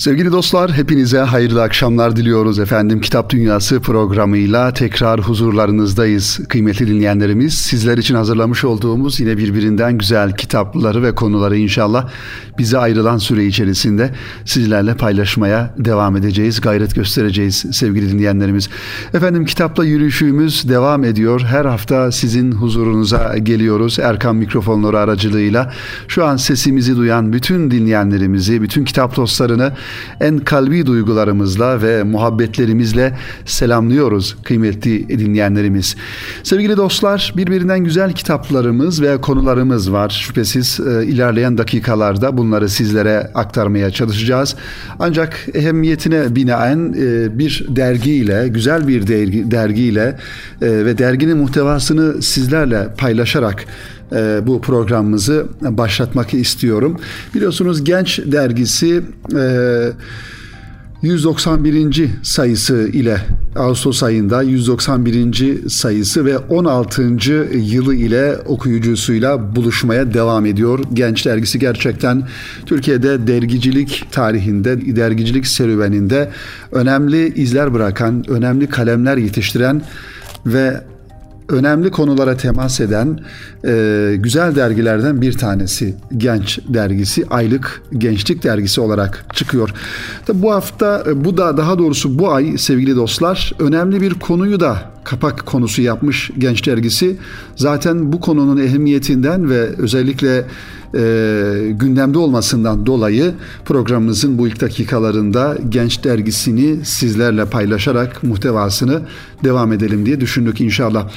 Sevgili dostlar hepinize hayırlı akşamlar diliyoruz efendim. Kitap Dünyası programıyla tekrar huzurlarınızdayız. Kıymetli dinleyenlerimiz sizler için hazırlamış olduğumuz yine birbirinden güzel kitapları ve konuları inşallah bize ayrılan süre içerisinde sizlerle paylaşmaya devam edeceğiz. Gayret göstereceğiz sevgili dinleyenlerimiz. Efendim kitapla yürüyüşümüz devam ediyor. Her hafta sizin huzurunuza geliyoruz. Erkan mikrofonları aracılığıyla şu an sesimizi duyan bütün dinleyenlerimizi, bütün kitap dostlarını en kalbi duygularımızla ve muhabbetlerimizle selamlıyoruz kıymetli dinleyenlerimiz. Sevgili dostlar birbirinden güzel kitaplarımız ve konularımız var. Şüphesiz e, ilerleyen dakikalarda bunları sizlere aktarmaya çalışacağız. Ancak ehemmiyetine binaen e, bir dergiyle, güzel bir dergi, dergiyle e, ve derginin muhtevasını sizlerle paylaşarak e, bu programımızı başlatmak istiyorum. Biliyorsunuz Genç Dergisi e, 191. sayısı ile Ağustos ayında 191. sayısı ve 16. yılı ile okuyucusuyla buluşmaya devam ediyor. Genç dergisi gerçekten Türkiye'de dergicilik tarihinde, dergicilik serüveninde önemli izler bırakan, önemli kalemler yetiştiren ve önemli konulara temas eden e, güzel dergilerden bir tanesi Genç dergisi aylık gençlik dergisi olarak çıkıyor. Tabi bu hafta e, bu da daha doğrusu bu ay sevgili dostlar önemli bir konuyu da kapak konusu yapmış Genç dergisi. Zaten bu konunun ehemmiyetinden ve özellikle e, gündemde olmasından dolayı programımızın bu ilk dakikalarında Genç dergisini sizlerle paylaşarak muhtevasını devam edelim diye düşündük inşallah.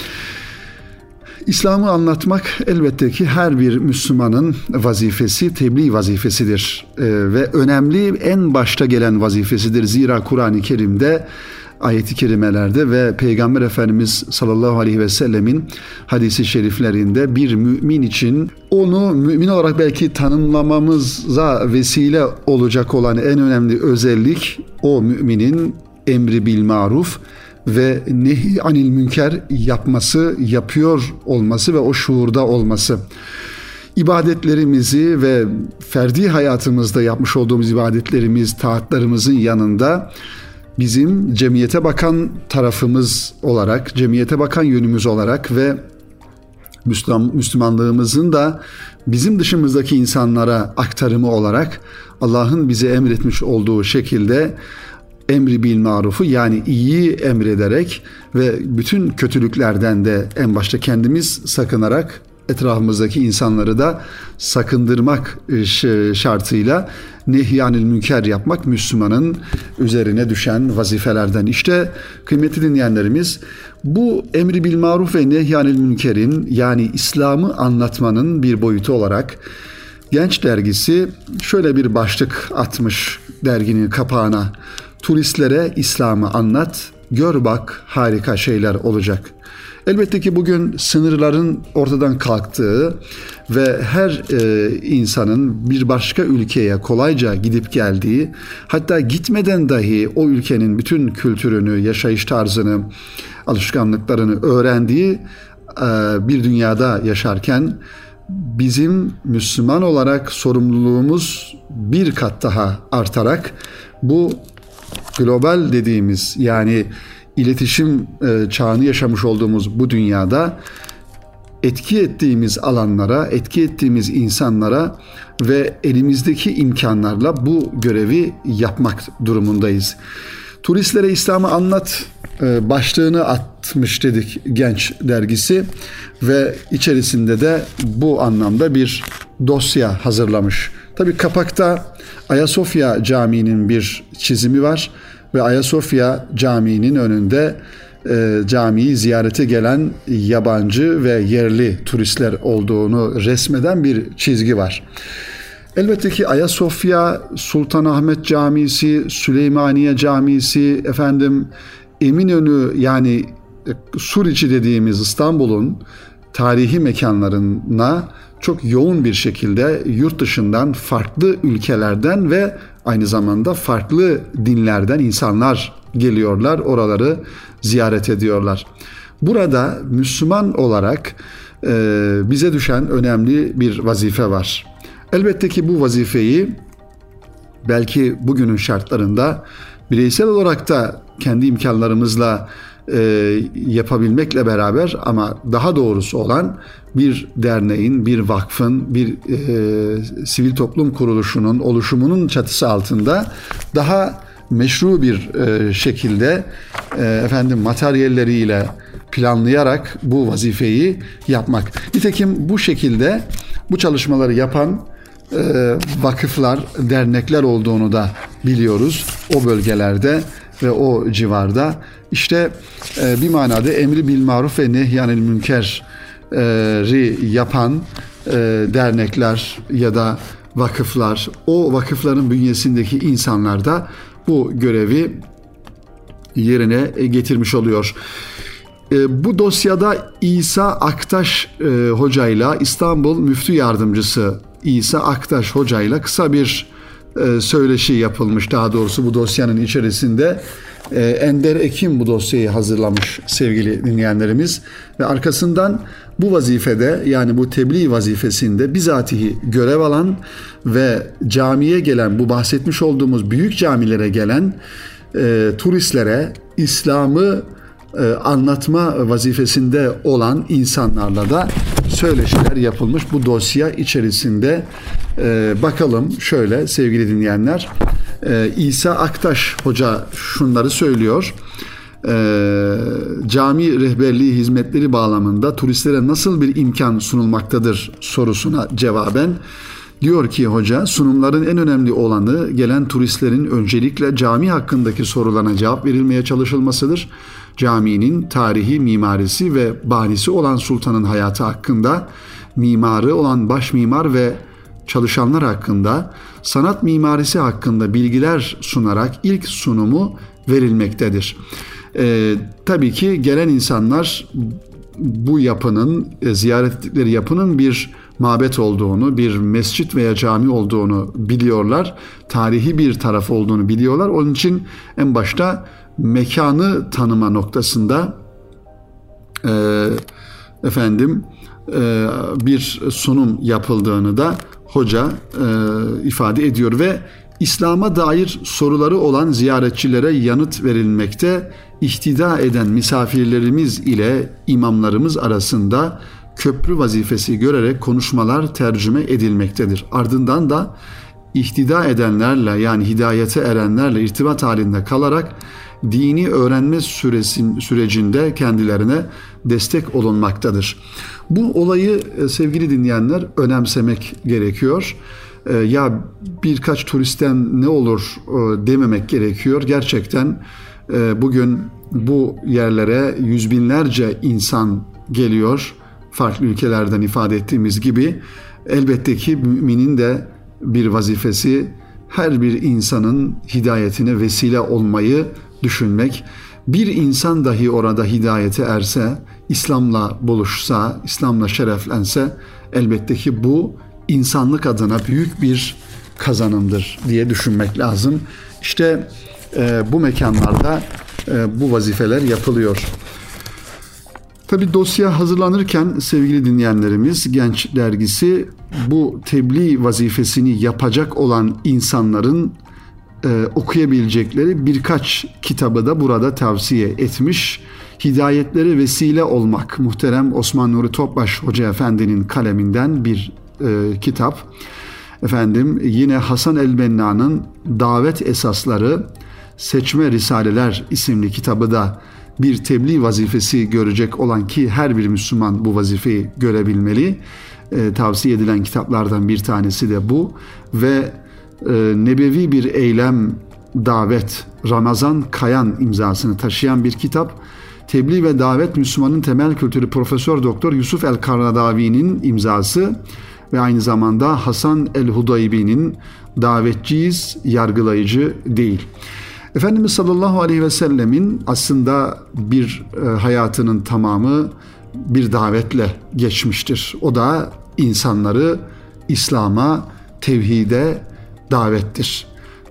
İslam'ı anlatmak elbette ki her bir Müslümanın vazifesi, tebliğ vazifesidir. Ee, ve önemli en başta gelen vazifesidir. Zira Kur'an-ı Kerim'de ayeti kerimelerde ve Peygamber Efendimiz sallallahu aleyhi ve sellemin hadisi şeriflerinde bir mümin için onu mümin olarak belki tanımlamamıza vesile olacak olan en önemli özellik o müminin emri bil maruf ve nehi anil münker yapması, yapıyor olması ve o şuurda olması. İbadetlerimizi ve ferdi hayatımızda yapmış olduğumuz ibadetlerimiz, taatlarımızın yanında bizim cemiyete bakan tarafımız olarak, cemiyete bakan yönümüz olarak ve Müslüman, Müslümanlığımızın da bizim dışımızdaki insanlara aktarımı olarak Allah'ın bize emretmiş olduğu şekilde emri bil marufu yani iyi emrederek ve bütün kötülüklerden de en başta kendimiz sakınarak etrafımızdaki insanları da sakındırmak e, şartıyla nehyanil münker yapmak Müslümanın üzerine düşen vazifelerden. İşte kıymetli dinleyenlerimiz bu emri bil maruf ve nehyanil münkerin yani İslam'ı anlatmanın bir boyutu olarak Genç dergisi şöyle bir başlık atmış derginin kapağına. Turistlere İslam'ı anlat, gör bak harika şeyler olacak. Elbette ki bugün sınırların ortadan kalktığı ve her e, insanın bir başka ülkeye kolayca gidip geldiği, hatta gitmeden dahi o ülkenin bütün kültürünü, yaşayış tarzını, alışkanlıklarını öğrendiği e, bir dünyada yaşarken bizim Müslüman olarak sorumluluğumuz bir kat daha artarak bu global dediğimiz yani iletişim e, çağını yaşamış olduğumuz bu dünyada etki ettiğimiz alanlara, etki ettiğimiz insanlara ve elimizdeki imkanlarla bu görevi yapmak durumundayız. Turistlere İslam'ı anlat e, başlığını atmış dedik Genç dergisi ve içerisinde de bu anlamda bir dosya hazırlamış. Tabi kapakta Ayasofya Camii'nin bir çizimi var ve Ayasofya Camii'nin önünde e, camiyi ziyarete gelen yabancı ve yerli turistler olduğunu resmeden bir çizgi var. Elbette ki Ayasofya, Sultanahmet Camisi, Süleymaniye Camisi, efendim Eminönü yani e, Suriçi dediğimiz İstanbul'un tarihi mekanlarına çok yoğun bir şekilde yurt dışından, farklı ülkelerden ve aynı zamanda farklı dinlerden insanlar geliyorlar, oraları ziyaret ediyorlar. Burada Müslüman olarak e, bize düşen önemli bir vazife var. Elbette ki bu vazifeyi belki bugünün şartlarında bireysel olarak da kendi imkanlarımızla e, yapabilmekle beraber ama daha doğrusu olan bir derneğin, bir vakfın, bir e, sivil toplum kuruluşunun oluşumunun çatısı altında daha meşru bir e, şekilde e, efendim materyalleriyle planlayarak bu vazifeyi yapmak. Nitekim bu şekilde bu çalışmaları yapan e, vakıflar, dernekler olduğunu da biliyoruz o bölgelerde ve o civarda. İşte e, bir manada emri bil maruf ve nehyanil münker'i yapan e, dernekler ya da vakıflar, o vakıfların bünyesindeki insanlar da bu görevi yerine getirmiş oluyor. E, bu dosyada İsa Aktaş e, hocayla İstanbul Müftü Yardımcısı İsa Aktaş hocayla kısa bir e, söyleşi yapılmış. Daha doğrusu bu dosyanın içerisinde Ender Ekim bu dosyayı hazırlamış sevgili dinleyenlerimiz ve arkasından bu vazifede yani bu tebliğ vazifesinde bizatihi görev alan ve camiye gelen bu bahsetmiş olduğumuz büyük camilere gelen e, turistlere İslam'ı e, anlatma vazifesinde olan insanlarla da söyleşiler yapılmış bu dosya içerisinde. E, bakalım şöyle sevgili dinleyenler. E, İsa Aktaş Hoca şunları söylüyor. E, cami rehberliği hizmetleri bağlamında turistlere nasıl bir imkan sunulmaktadır sorusuna cevaben Diyor ki hoca sunumların en önemli olanı gelen turistlerin öncelikle cami hakkındaki sorularına cevap verilmeye çalışılmasıdır. Caminin tarihi, mimarisi ve banisi olan sultanın hayatı hakkında, mimarı olan baş mimar ve çalışanlar hakkında, sanat mimarisi hakkında bilgiler sunarak ilk sunumu verilmektedir. Ee, tabii ki gelen insanlar bu yapının, e, ziyaret ettikleri yapının bir mabet olduğunu, bir mescit veya cami olduğunu biliyorlar. Tarihi bir taraf olduğunu biliyorlar. Onun için en başta mekanı tanıma noktasında e, efendim e, bir sunum yapıldığını da hoca e, ifade ediyor ve İslam'a dair soruları olan ziyaretçilere yanıt verilmekte, ihtida eden misafirlerimiz ile imamlarımız arasında köprü vazifesi görerek konuşmalar tercüme edilmektedir. Ardından da ihtida edenlerle yani hidayete erenlerle irtibat halinde kalarak dini öğrenme süresin, sürecinde kendilerine destek olunmaktadır. Bu olayı e, sevgili dinleyenler önemsemek gerekiyor. E, ya birkaç turistten ne olur e, dememek gerekiyor. Gerçekten bugün bu yerlere yüz binlerce insan geliyor farklı ülkelerden ifade ettiğimiz gibi elbette ki müminin de bir vazifesi her bir insanın hidayetine vesile olmayı düşünmek. Bir insan dahi orada hidayete erse, İslam'la buluşsa, İslam'la şereflense elbette ki bu insanlık adına büyük bir kazanımdır diye düşünmek lazım. İşte e, bu mekanlarda e, bu vazifeler yapılıyor. Tabi dosya hazırlanırken sevgili dinleyenlerimiz Genç Dergisi bu tebliğ vazifesini yapacak olan insanların e, okuyabilecekleri birkaç kitabı da burada tavsiye etmiş. Hidayetlere vesile olmak muhterem Osman Nuri Topbaş Hoca Efendi'nin kaleminden bir e, kitap. Efendim yine Hasan el-Benna'nın Davet Esasları Seçme Risaleler isimli kitabı da bir tebliğ vazifesi görecek olan ki her bir Müslüman bu vazifeyi görebilmeli. E, tavsiye edilen kitaplardan bir tanesi de bu ve e, nebevi bir eylem davet Ramazan Kayan imzasını taşıyan bir kitap. Tebliğ ve davet Müslümanın temel kültürü Profesör Doktor Yusuf El Karnadavi'nin imzası ve aynı zamanda Hasan El Hudaybi'nin davetçiyiz, yargılayıcı değil. Efendimiz sallallahu aleyhi ve sellemin aslında bir e, hayatının tamamı bir davetle geçmiştir. O da insanları İslam'a, tevhide davettir.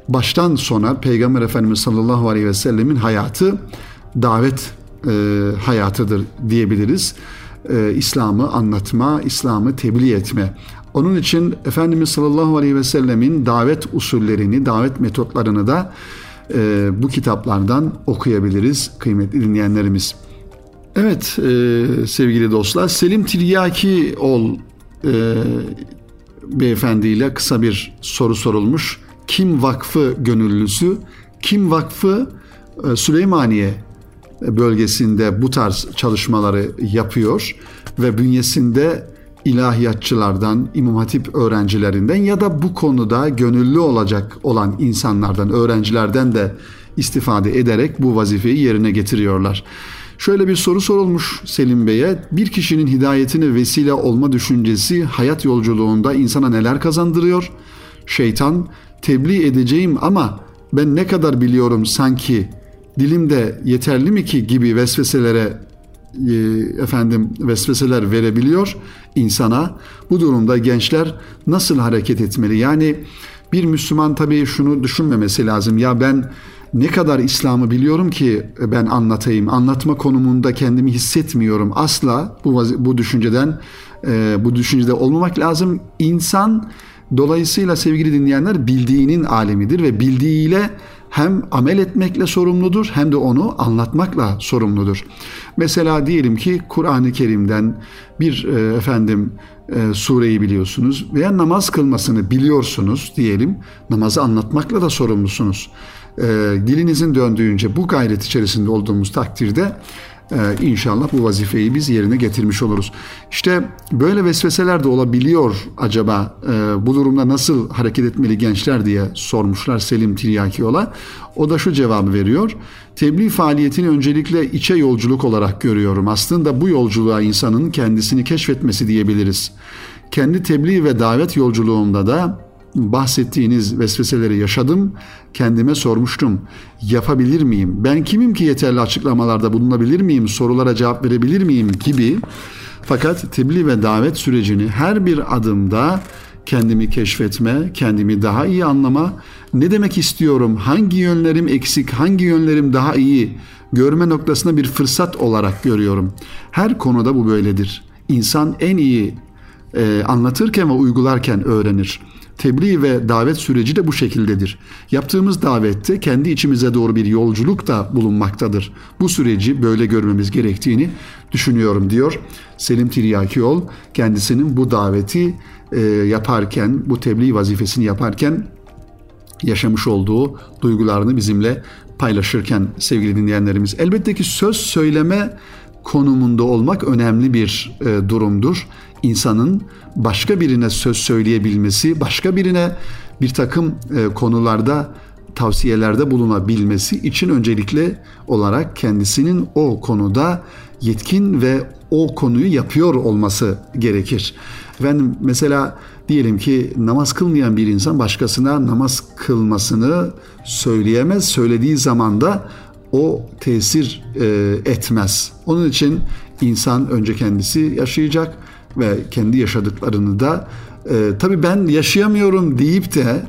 Baştan sona Peygamber Efendimiz sallallahu aleyhi ve sellemin hayatı davet hayatıdır diyebiliriz. E, İslam'ı anlatma, İslam'ı tebliğ etme Onun için Efendimiz sallallahu aleyhi ve sellemin davet usullerini, davet metotlarını da e, bu kitaplardan okuyabiliriz kıymetli dinleyenlerimiz. Evet e, sevgili dostlar Selim Tiryaki ol e, beyefendiyle kısa bir soru sorulmuş. Kim Vakfı gönüllüsü? Kim Vakfı e, Süleymaniye bölgesinde bu tarz çalışmaları yapıyor ve bünyesinde ilahiyatçılardan, İmam Hatip öğrencilerinden ya da bu konuda gönüllü olacak olan insanlardan, öğrencilerden de istifade ederek bu vazifeyi yerine getiriyorlar. Şöyle bir soru sorulmuş Selim Bey'e. Bir kişinin hidayetine vesile olma düşüncesi hayat yolculuğunda insana neler kazandırıyor? Şeytan tebliğ edeceğim ama ben ne kadar biliyorum sanki dilimde yeterli mi ki gibi vesveselere e, efendim vesveseler verebiliyor insana. Bu durumda gençler nasıl hareket etmeli? Yani bir Müslüman tabii şunu düşünmemesi lazım. Ya ben ne kadar İslam'ı biliyorum ki ben anlatayım. Anlatma konumunda kendimi hissetmiyorum. Asla bu bu düşünceden e, bu düşüncede olmamak lazım. İnsan dolayısıyla sevgili dinleyenler bildiğinin alemidir ve bildiğiyle hem amel etmekle sorumludur hem de onu anlatmakla sorumludur. Mesela diyelim ki Kur'an-ı Kerim'den bir e, efendim e, sureyi biliyorsunuz veya namaz kılmasını biliyorsunuz diyelim. Namazı anlatmakla da sorumlusunuz. E, dilinizin döndüğünce bu gayret içerisinde olduğumuz takdirde ee, inşallah bu vazifeyi biz yerine getirmiş oluruz. İşte böyle vesveseler de olabiliyor acaba e, bu durumda nasıl hareket etmeli gençler diye sormuşlar Selim Tiryakioğlu'na. O da şu cevabı veriyor. Tebliğ faaliyetini öncelikle içe yolculuk olarak görüyorum. Aslında bu yolculuğa insanın kendisini keşfetmesi diyebiliriz. Kendi tebliğ ve davet yolculuğumda da bahsettiğiniz vesveseleri yaşadım. Kendime sormuştum. Yapabilir miyim? Ben kimim ki yeterli açıklamalarda bulunabilir miyim? Sorulara cevap verebilir miyim? gibi. Fakat tebliğ ve davet sürecini her bir adımda kendimi keşfetme, kendimi daha iyi anlama, ne demek istiyorum, hangi yönlerim eksik, hangi yönlerim daha iyi görme noktasında bir fırsat olarak görüyorum. Her konuda bu böyledir. İnsan en iyi e, anlatırken ve uygularken öğrenir. Tebliğ ve davet süreci de bu şekildedir. Yaptığımız davette kendi içimize doğru bir yolculuk da bulunmaktadır. Bu süreci böyle görmemiz gerektiğini düşünüyorum diyor Selim Tiryakioğlu. Kendisinin bu daveti e, yaparken, bu tebliğ vazifesini yaparken yaşamış olduğu duygularını bizimle paylaşırken sevgili dinleyenlerimiz. Elbette ki söz söyleme konumunda olmak önemli bir e, durumdur. İnsanın başka birine söz söyleyebilmesi, başka birine bir takım e, konularda tavsiyelerde bulunabilmesi için öncelikle olarak kendisinin o konuda yetkin ve o konuyu yapıyor olması gerekir. Ben mesela diyelim ki namaz kılmayan bir insan başkasına namaz kılmasını söyleyemez. Söylediği zaman da o tesir e, etmez. Onun için insan önce kendisi yaşayacak ve kendi yaşadıklarını da e, tabii ben yaşayamıyorum deyip de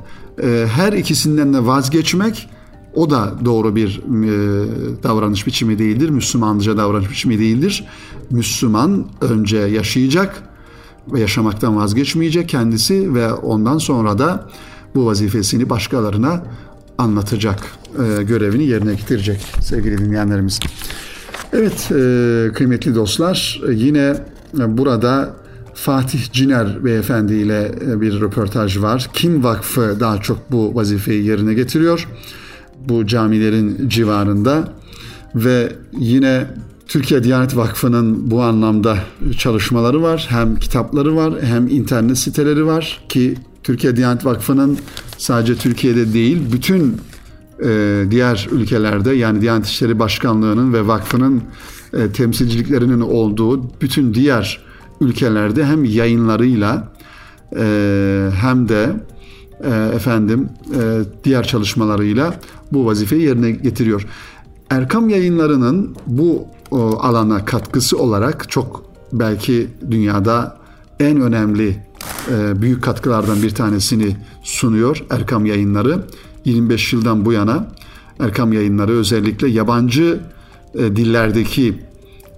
e, her ikisinden de vazgeçmek o da doğru bir e, davranış biçimi değildir. Müslümanca davranış biçimi değildir. Müslüman önce yaşayacak ve yaşamaktan vazgeçmeyecek kendisi ve ondan sonra da bu vazifesini başkalarına anlatacak, e, görevini yerine getirecek sevgili dinleyenlerimiz. Evet e, kıymetli dostlar yine burada Fatih Ciner beyefendi ile e, bir röportaj var. Kim Vakfı daha çok bu vazifeyi yerine getiriyor. Bu camilerin civarında ve yine Türkiye Diyanet Vakfı'nın bu anlamda çalışmaları var. Hem kitapları var hem internet siteleri var ki Türkiye Diyanet Vakfı'nın sadece Türkiye'de değil bütün e, diğer ülkelerde yani Diyanet İşleri Başkanlığı'nın ve vakfının e, temsilciliklerinin olduğu bütün diğer ülkelerde hem yayınlarıyla e, hem de e, efendim diğer çalışmalarıyla bu vazifeyi yerine getiriyor. Erkam yayınlarının bu o, alana katkısı olarak çok belki dünyada en önemli büyük katkılardan bir tanesini sunuyor Erkam yayınları. 25 yıldan bu yana Erkam yayınları özellikle yabancı dillerdeki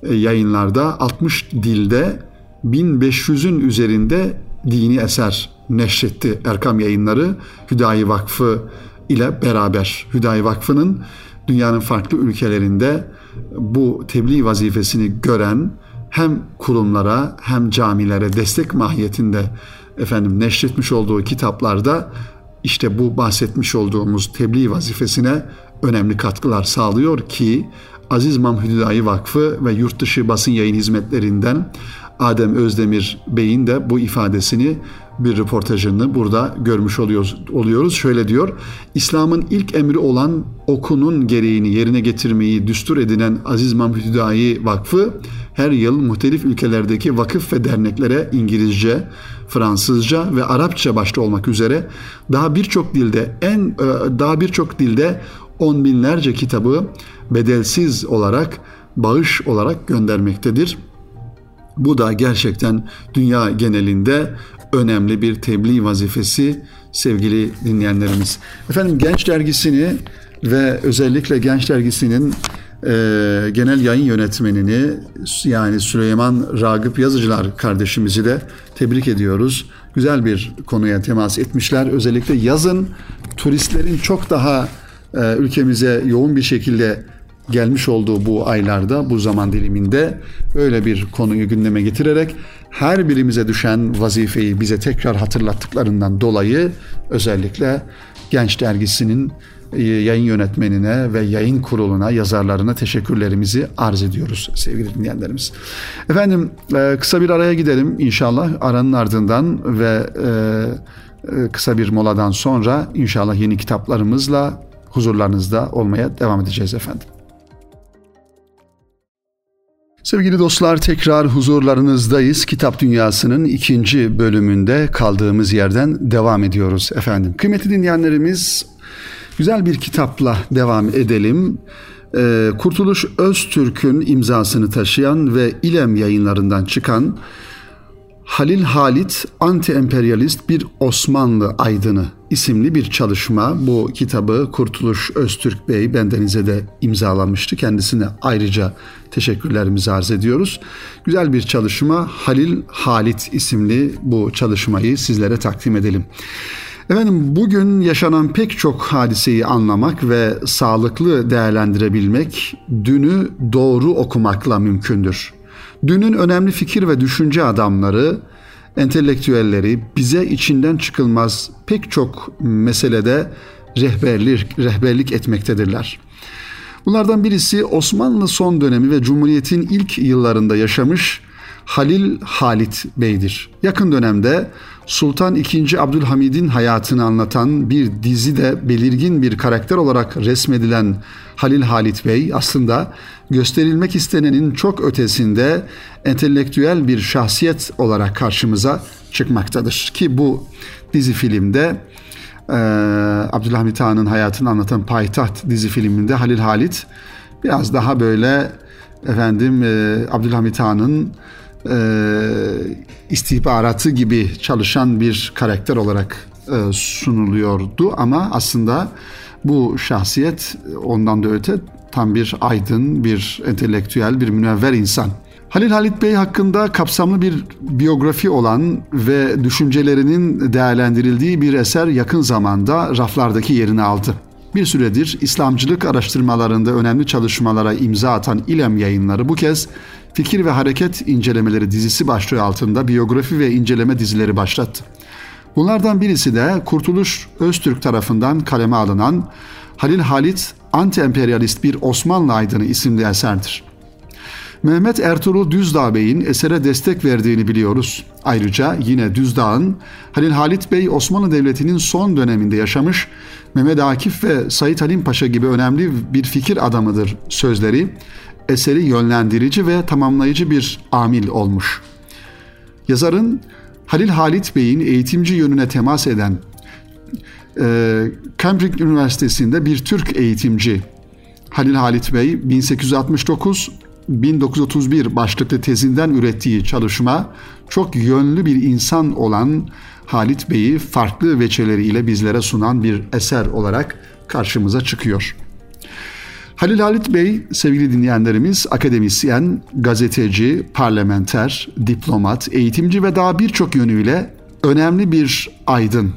e, yayınlarda 60 dilde 1500'ün üzerinde dini eser neşretti Erkam Yayınları Hüdayi Vakfı ile beraber. Hüdayi Vakfı'nın dünyanın farklı ülkelerinde bu tebliğ vazifesini gören hem kurumlara hem camilere destek mahiyetinde efendim neşretmiş olduğu kitaplarda işte bu bahsetmiş olduğumuz tebliğ vazifesine önemli katkılar sağlıyor ki Aziz Mamhüdayi Vakfı ve yurt dışı basın yayın hizmetlerinden Adem Özdemir Bey'in de bu ifadesini bir röportajını burada görmüş oluyoruz. oluyoruz. Şöyle diyor, İslam'ın ilk emri olan okunun gereğini yerine getirmeyi düstur edinen Aziz Mahmud Vakfı her yıl muhtelif ülkelerdeki vakıf ve derneklere İngilizce, Fransızca ve Arapça başta olmak üzere daha birçok dilde en e, daha birçok dilde on binlerce kitabı bedelsiz olarak bağış olarak göndermektedir. Bu da gerçekten dünya genelinde önemli bir tebliğ vazifesi sevgili dinleyenlerimiz. Efendim Genç Dergisi'ni ve özellikle Genç Dergisi'nin e, genel yayın yönetmenini yani Süleyman Ragıp Yazıcılar kardeşimizi de tebrik ediyoruz. Güzel bir konuya temas etmişler. Özellikle yazın turistlerin çok daha e, ülkemize yoğun bir şekilde gelmiş olduğu bu aylarda, bu zaman diliminde öyle bir konuyu gündeme getirerek her birimize düşen vazifeyi bize tekrar hatırlattıklarından dolayı özellikle Genç Dergisi'nin e, yayın yönetmenine ve yayın kuruluna, yazarlarına teşekkürlerimizi arz ediyoruz sevgili dinleyenlerimiz. Efendim e, kısa bir araya gidelim inşallah. Aranın ardından ve e, kısa bir moladan sonra inşallah yeni kitaplarımızla huzurlarınızda olmaya devam edeceğiz efendim. Sevgili dostlar tekrar huzurlarınızdayız. Kitap Dünyası'nın ikinci bölümünde kaldığımız yerden devam ediyoruz efendim. Kıymetli dinleyenlerimiz güzel bir kitapla devam edelim. Ee, Kurtuluş Öztürk'ün imzasını taşıyan ve İlem yayınlarından çıkan Halil Halit Anti-Emperyalist Bir Osmanlı Aydını isimli bir çalışma. Bu kitabı Kurtuluş Öztürk Bey bendenize de imzalamıştı. Kendisine ayrıca teşekkürlerimizi arz ediyoruz. Güzel bir çalışma. Halil Halit isimli bu çalışmayı sizlere takdim edelim. Efendim bugün yaşanan pek çok hadiseyi anlamak ve sağlıklı değerlendirebilmek dünü doğru okumakla mümkündür. Dünün önemli fikir ve düşünce adamları, entelektüelleri bize içinden çıkılmaz pek çok meselede rehberlik, rehberlik etmektedirler. Bunlardan birisi Osmanlı son dönemi ve Cumhuriyet'in ilk yıllarında yaşamış Halil Halit Bey'dir. Yakın dönemde Sultan II. Abdülhamid'in hayatını anlatan bir dizi de belirgin bir karakter olarak resmedilen Halil Halit Bey aslında gösterilmek istenenin çok ötesinde entelektüel bir şahsiyet olarak karşımıza çıkmaktadır. Ki bu dizi filmde e, Abdülhamit Han'ın hayatını anlatan Payitaht dizi filminde Halil Halit biraz daha böyle efendim e, Abdülhamit Han'ın e, istihbaratı gibi çalışan bir karakter olarak e, sunuluyordu ama aslında bu şahsiyet ondan da öte tam bir aydın, bir entelektüel, bir münevver insan. Halil Halit Bey hakkında kapsamlı bir biyografi olan ve düşüncelerinin değerlendirildiği bir eser yakın zamanda raflardaki yerini aldı. Bir süredir İslamcılık araştırmalarında önemli çalışmalara imza atan İlem yayınları bu kez Fikir ve Hareket İncelemeleri dizisi başlığı altında biyografi ve inceleme dizileri başlattı. Bunlardan birisi de Kurtuluş Öztürk tarafından kaleme alınan Halil Halit Anti-Emperyalist Bir Osmanlı Aydını isimli eserdir. Mehmet Ertuğrul Düzdağ Bey'in esere destek verdiğini biliyoruz. Ayrıca yine Düzdağ'ın Halil Halit Bey Osmanlı Devleti'nin son döneminde yaşamış Mehmet Akif ve Said Halim Paşa gibi önemli bir fikir adamıdır sözleri eseri yönlendirici ve tamamlayıcı bir amil olmuş. Yazarın Halil Halit Bey'in eğitimci yönüne temas eden e, Cambridge Üniversitesi'nde bir Türk eğitimci Halil Halit Bey 1869 1931 başlıklı tezinden ürettiği çalışma çok yönlü bir insan olan Halit Bey'i farklı veçeleriyle bizlere sunan bir eser olarak karşımıza çıkıyor. Halil Halit Bey sevgili dinleyenlerimiz akademisyen, gazeteci, parlamenter, diplomat, eğitimci ve daha birçok yönüyle önemli bir aydın.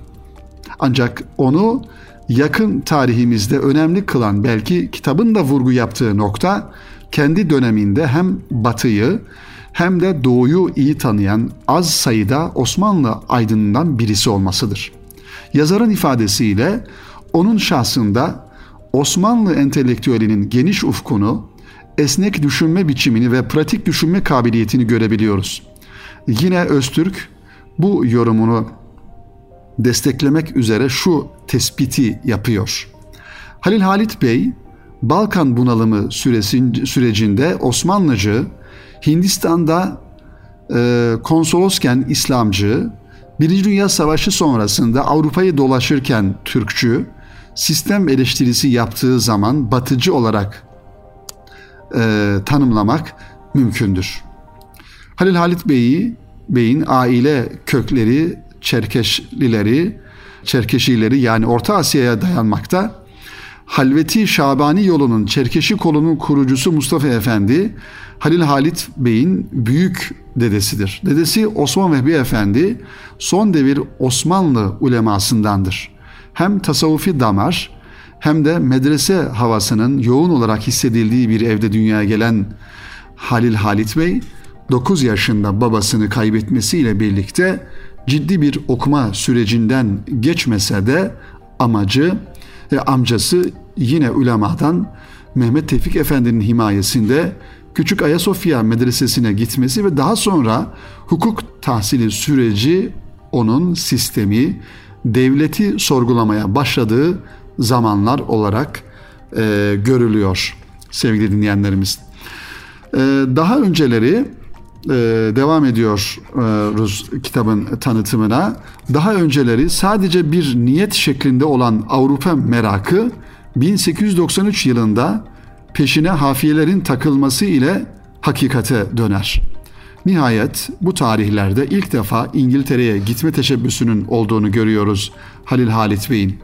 Ancak onu yakın tarihimizde önemli kılan belki kitabın da vurgu yaptığı nokta kendi döneminde hem batıyı hem de doğuyu iyi tanıyan az sayıda Osmanlı aydınından birisi olmasıdır. Yazarın ifadesiyle onun şahsında Osmanlı entelektüelinin geniş ufkunu, esnek düşünme biçimini ve pratik düşünme kabiliyetini görebiliyoruz. Yine Öztürk bu yorumunu desteklemek üzere şu tespiti yapıyor. Halil Halit Bey, Balkan bunalımı sürecinde Osmanlıcı, Hindistan'da e, konsolosken İslamcı, Birinci Dünya Savaşı sonrasında Avrupa'yı dolaşırken Türkçü, sistem eleştirisi yaptığı zaman batıcı olarak e, tanımlamak mümkündür. Halil Halit Bey'i Bey'in aile kökleri Çerkeşlileri, Çerkeşileri yani Orta Asya'ya dayanmakta. Halveti Şabani yolunun Çerkeşi kolunun kurucusu Mustafa Efendi, Halil Halit Bey'in büyük dedesidir. Dedesi Osman Vehbi Efendi son devir Osmanlı ulemasındandır. Hem tasavvufi damar hem de medrese havasının yoğun olarak hissedildiği bir evde dünyaya gelen Halil Halit Bey 9 yaşında babasını kaybetmesiyle birlikte ciddi bir okuma sürecinden geçmese de amacı ve amcası yine ulemadan Mehmet Tevfik Efendi'nin himayesinde Küçük Ayasofya Medresesi'ne gitmesi ve daha sonra hukuk tahsili süreci onun sistemi, devleti sorgulamaya başladığı zamanlar olarak e, görülüyor sevgili dinleyenlerimiz. E, daha önceleri e, devam ediyoruz kitabın tanıtımına. Daha önceleri sadece bir niyet şeklinde olan Avrupa merakı 1893 yılında peşine hafiyelerin takılması ile hakikate döner. Nihayet bu tarihlerde ilk defa İngiltere'ye gitme teşebbüsünün olduğunu görüyoruz Halil Halit Bey'in.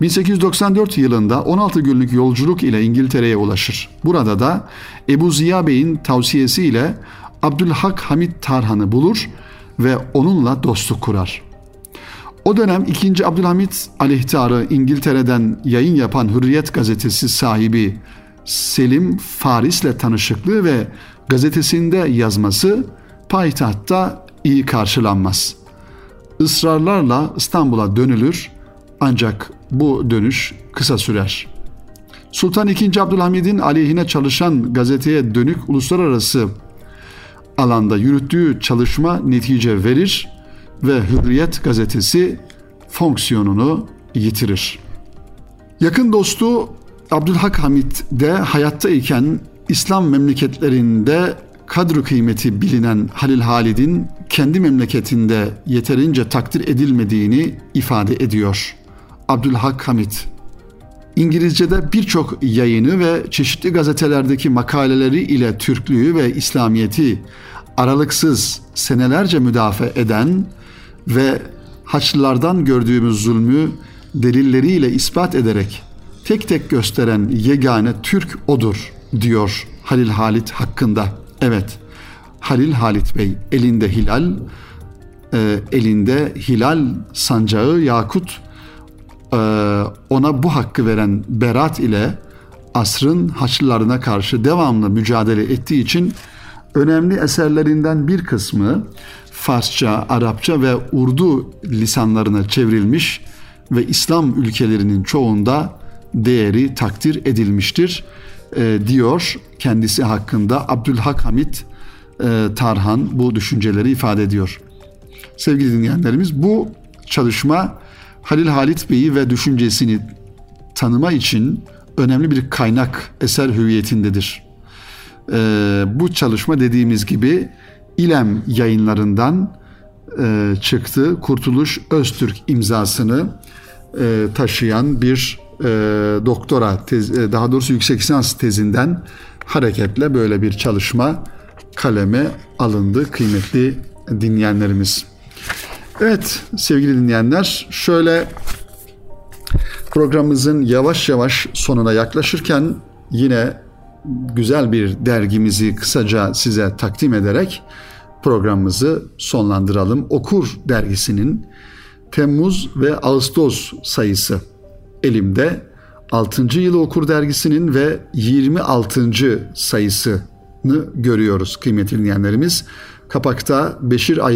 1894 yılında 16 günlük yolculuk ile İngiltere'ye ulaşır. Burada da Ebu Ziya Bey'in tavsiyesiyle Abdülhak Hamit Tarhan'ı bulur ve onunla dostluk kurar. O dönem 2. Abdülhamit aleyhtarı İngiltere'den yayın yapan Hürriyet gazetesi sahibi Selim Faris'le tanışıklığı ve gazetesinde yazması payitahtta iyi karşılanmaz. Israrlarla İstanbul'a dönülür ancak bu dönüş kısa sürer. Sultan II. Abdülhamid'in aleyhine çalışan gazeteye dönük uluslararası alanda yürüttüğü çalışma netice verir ve Hürriyet gazetesi fonksiyonunu yitirir. Yakın dostu Abdülhak Hamid de hayattayken İslam memleketlerinde kadru kıymeti bilinen Halil Halid'in kendi memleketinde yeterince takdir edilmediğini ifade ediyor. Abdülhak Hamid İngilizce'de birçok yayını ve çeşitli gazetelerdeki makaleleri ile Türklüğü ve İslamiyeti aralıksız senelerce müdafaa eden ve Haçlılardan gördüğümüz zulmü delilleriyle ispat ederek tek tek gösteren yegane Türk odur diyor Halil Halit hakkında. Evet, Halil Halit Bey elinde hilal, e, elinde hilal sancağı yakut e, ona bu hakkı veren Berat ile asrın Haçlılarına karşı devamlı mücadele ettiği için önemli eserlerinden bir kısmı Farsça, Arapça ve Urdu lisanlarına çevrilmiş ve İslam ülkelerinin çoğunda değeri takdir edilmiştir e, diyor kendisi hakkında Abdülhak Hamit e, Tarhan bu düşünceleri ifade ediyor. Sevgili dinleyenlerimiz bu çalışma Halil Halit Bey'i ve düşüncesini tanıma için önemli bir kaynak eser hüviyetindedir. Ee, bu çalışma dediğimiz gibi İlem yayınlarından e, çıktı. Kurtuluş Öztürk imzasını e, taşıyan bir e, doktora, tez, e, daha doğrusu yüksek lisans tezinden hareketle böyle bir çalışma kaleme alındı kıymetli dinleyenlerimiz. Evet sevgili dinleyenler şöyle programımızın yavaş yavaş sonuna yaklaşırken yine güzel bir dergimizi kısaca size takdim ederek programımızı sonlandıralım. Okur dergisinin Temmuz ve Ağustos sayısı elimde. 6. yılı Okur dergisinin ve 26. sayısını görüyoruz kıymetli dinleyenlerimiz. Kapakta Beşir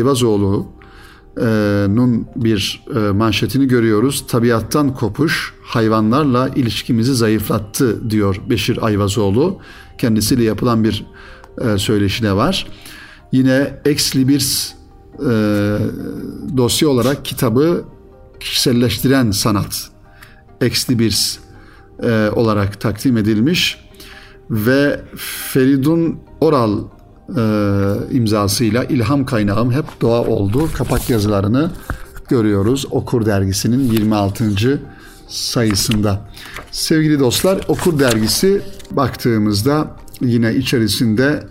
Ayvazoğlu'nun bir manşetini görüyoruz. Tabiattan kopuş hayvanlarla ilişkimizi zayıflattı diyor Beşir Ayvazoğlu. Kendisiyle yapılan bir e, söyleşi de var. Yine Ex Libris e, dosya olarak kitabı kişiselleştiren sanat Ex Libris olarak takdim edilmiş ve Feridun Oral e, imzasıyla ilham kaynağım hep doğa oldu. Kapak yazılarını görüyoruz Okur dergisinin 26. sayısında. Sevgili dostlar Okur dergisi baktığımızda yine içerisinde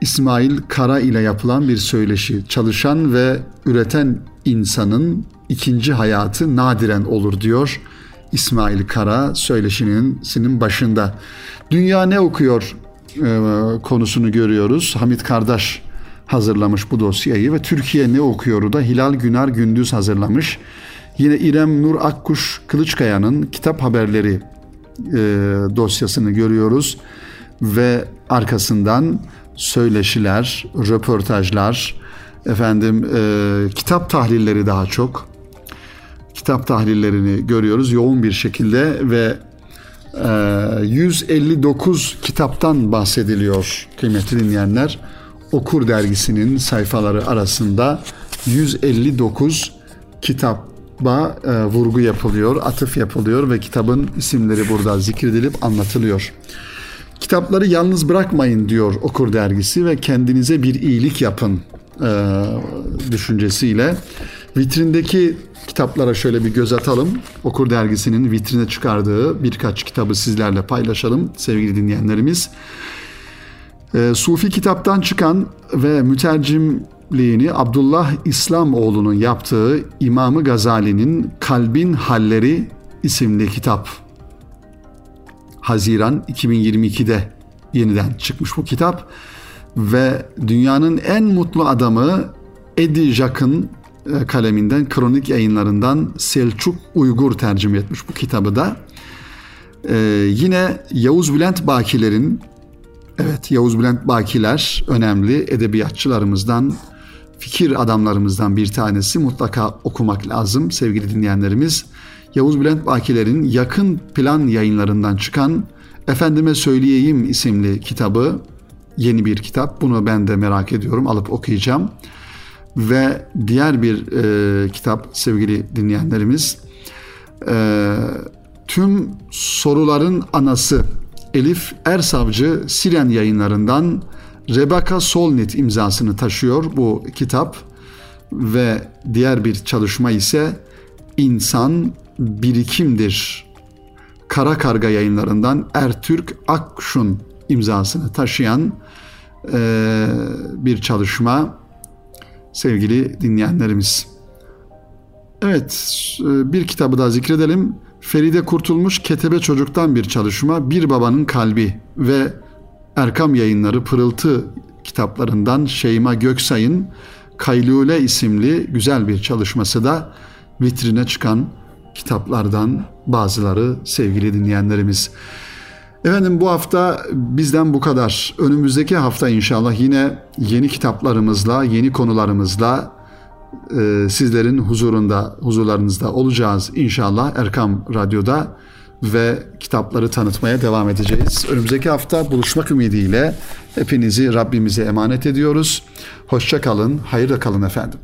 İsmail Kara ile yapılan bir söyleşi. Çalışan ve üreten insanın ikinci hayatı nadiren olur diyor İsmail Kara söyleşinin sinin başında. Dünya ne okuyor e, konusunu görüyoruz. Hamit Kardeş hazırlamış bu dosyayı ve Türkiye ne okuyoru da Hilal Günar Gündüz hazırlamış. Yine İrem Nur Akkuş Kılıçkaya'nın kitap haberleri e, dosyasını görüyoruz ve arkasından söyleşiler, röportajlar, efendim e, kitap tahlilleri daha çok kitap tahlillerini görüyoruz yoğun bir şekilde ve 159 kitaptan bahsediliyor kıymetli dinleyenler. Okur dergisinin sayfaları arasında 159 kitaba e, vurgu yapılıyor, atıf yapılıyor ve kitabın isimleri burada zikredilip anlatılıyor. Kitapları yalnız bırakmayın diyor Okur dergisi ve kendinize bir iyilik yapın e, düşüncesiyle. Vitrindeki kitaplara şöyle bir göz atalım. Okur dergisinin vitrine çıkardığı birkaç kitabı sizlerle paylaşalım sevgili dinleyenlerimiz. E, Sufi kitaptan çıkan ve mütercimliğini Abdullah İslamoğlu'nun yaptığı İmamı Gazali'nin Kalbin Halleri isimli kitap Haziran 2022'de yeniden çıkmış bu kitap ve dünyanın en mutlu adamı Eddie Jacques'ın kaleminden, kronik yayınlarından Selçuk Uygur tercüme etmiş bu kitabı da. Ee, yine Yavuz Bülent Bakiler'in, evet Yavuz Bülent Bakiler önemli edebiyatçılarımızdan, fikir adamlarımızdan bir tanesi mutlaka okumak lazım sevgili dinleyenlerimiz. Yavuz Bülent Bakiler'in yakın plan yayınlarından çıkan Efendime Söyleyeyim isimli kitabı yeni bir kitap. Bunu ben de merak ediyorum. Alıp okuyacağım. Ve diğer bir e, kitap sevgili dinleyenlerimiz e, Tüm Soruların Anası Elif Ersavcı Siren yayınlarından Rebecca Solnit imzasını taşıyor bu kitap ve diğer bir çalışma ise İnsan birikimdir. Kara Karga yayınlarından Ertürk Akşun imzasını taşıyan e, bir çalışma sevgili dinleyenlerimiz. Evet bir kitabı daha zikredelim. Feride Kurtulmuş Ketebe Çocuk'tan bir çalışma Bir Babanın Kalbi ve Erkam Yayınları Pırıltı kitaplarından Şeyma Göksay'ın Kaylule isimli güzel bir çalışması da vitrine çıkan kitaplardan bazıları sevgili dinleyenlerimiz. Efendim bu hafta bizden bu kadar. Önümüzdeki hafta inşallah yine yeni kitaplarımızla, yeni konularımızla e, sizlerin huzurunda, huzurlarınızda olacağız inşallah Erkam Radyo'da ve kitapları tanıtmaya devam edeceğiz. Önümüzdeki hafta buluşmak ümidiyle hepinizi Rabbimize emanet ediyoruz. Hoşça kalın, hayırla kalın efendim.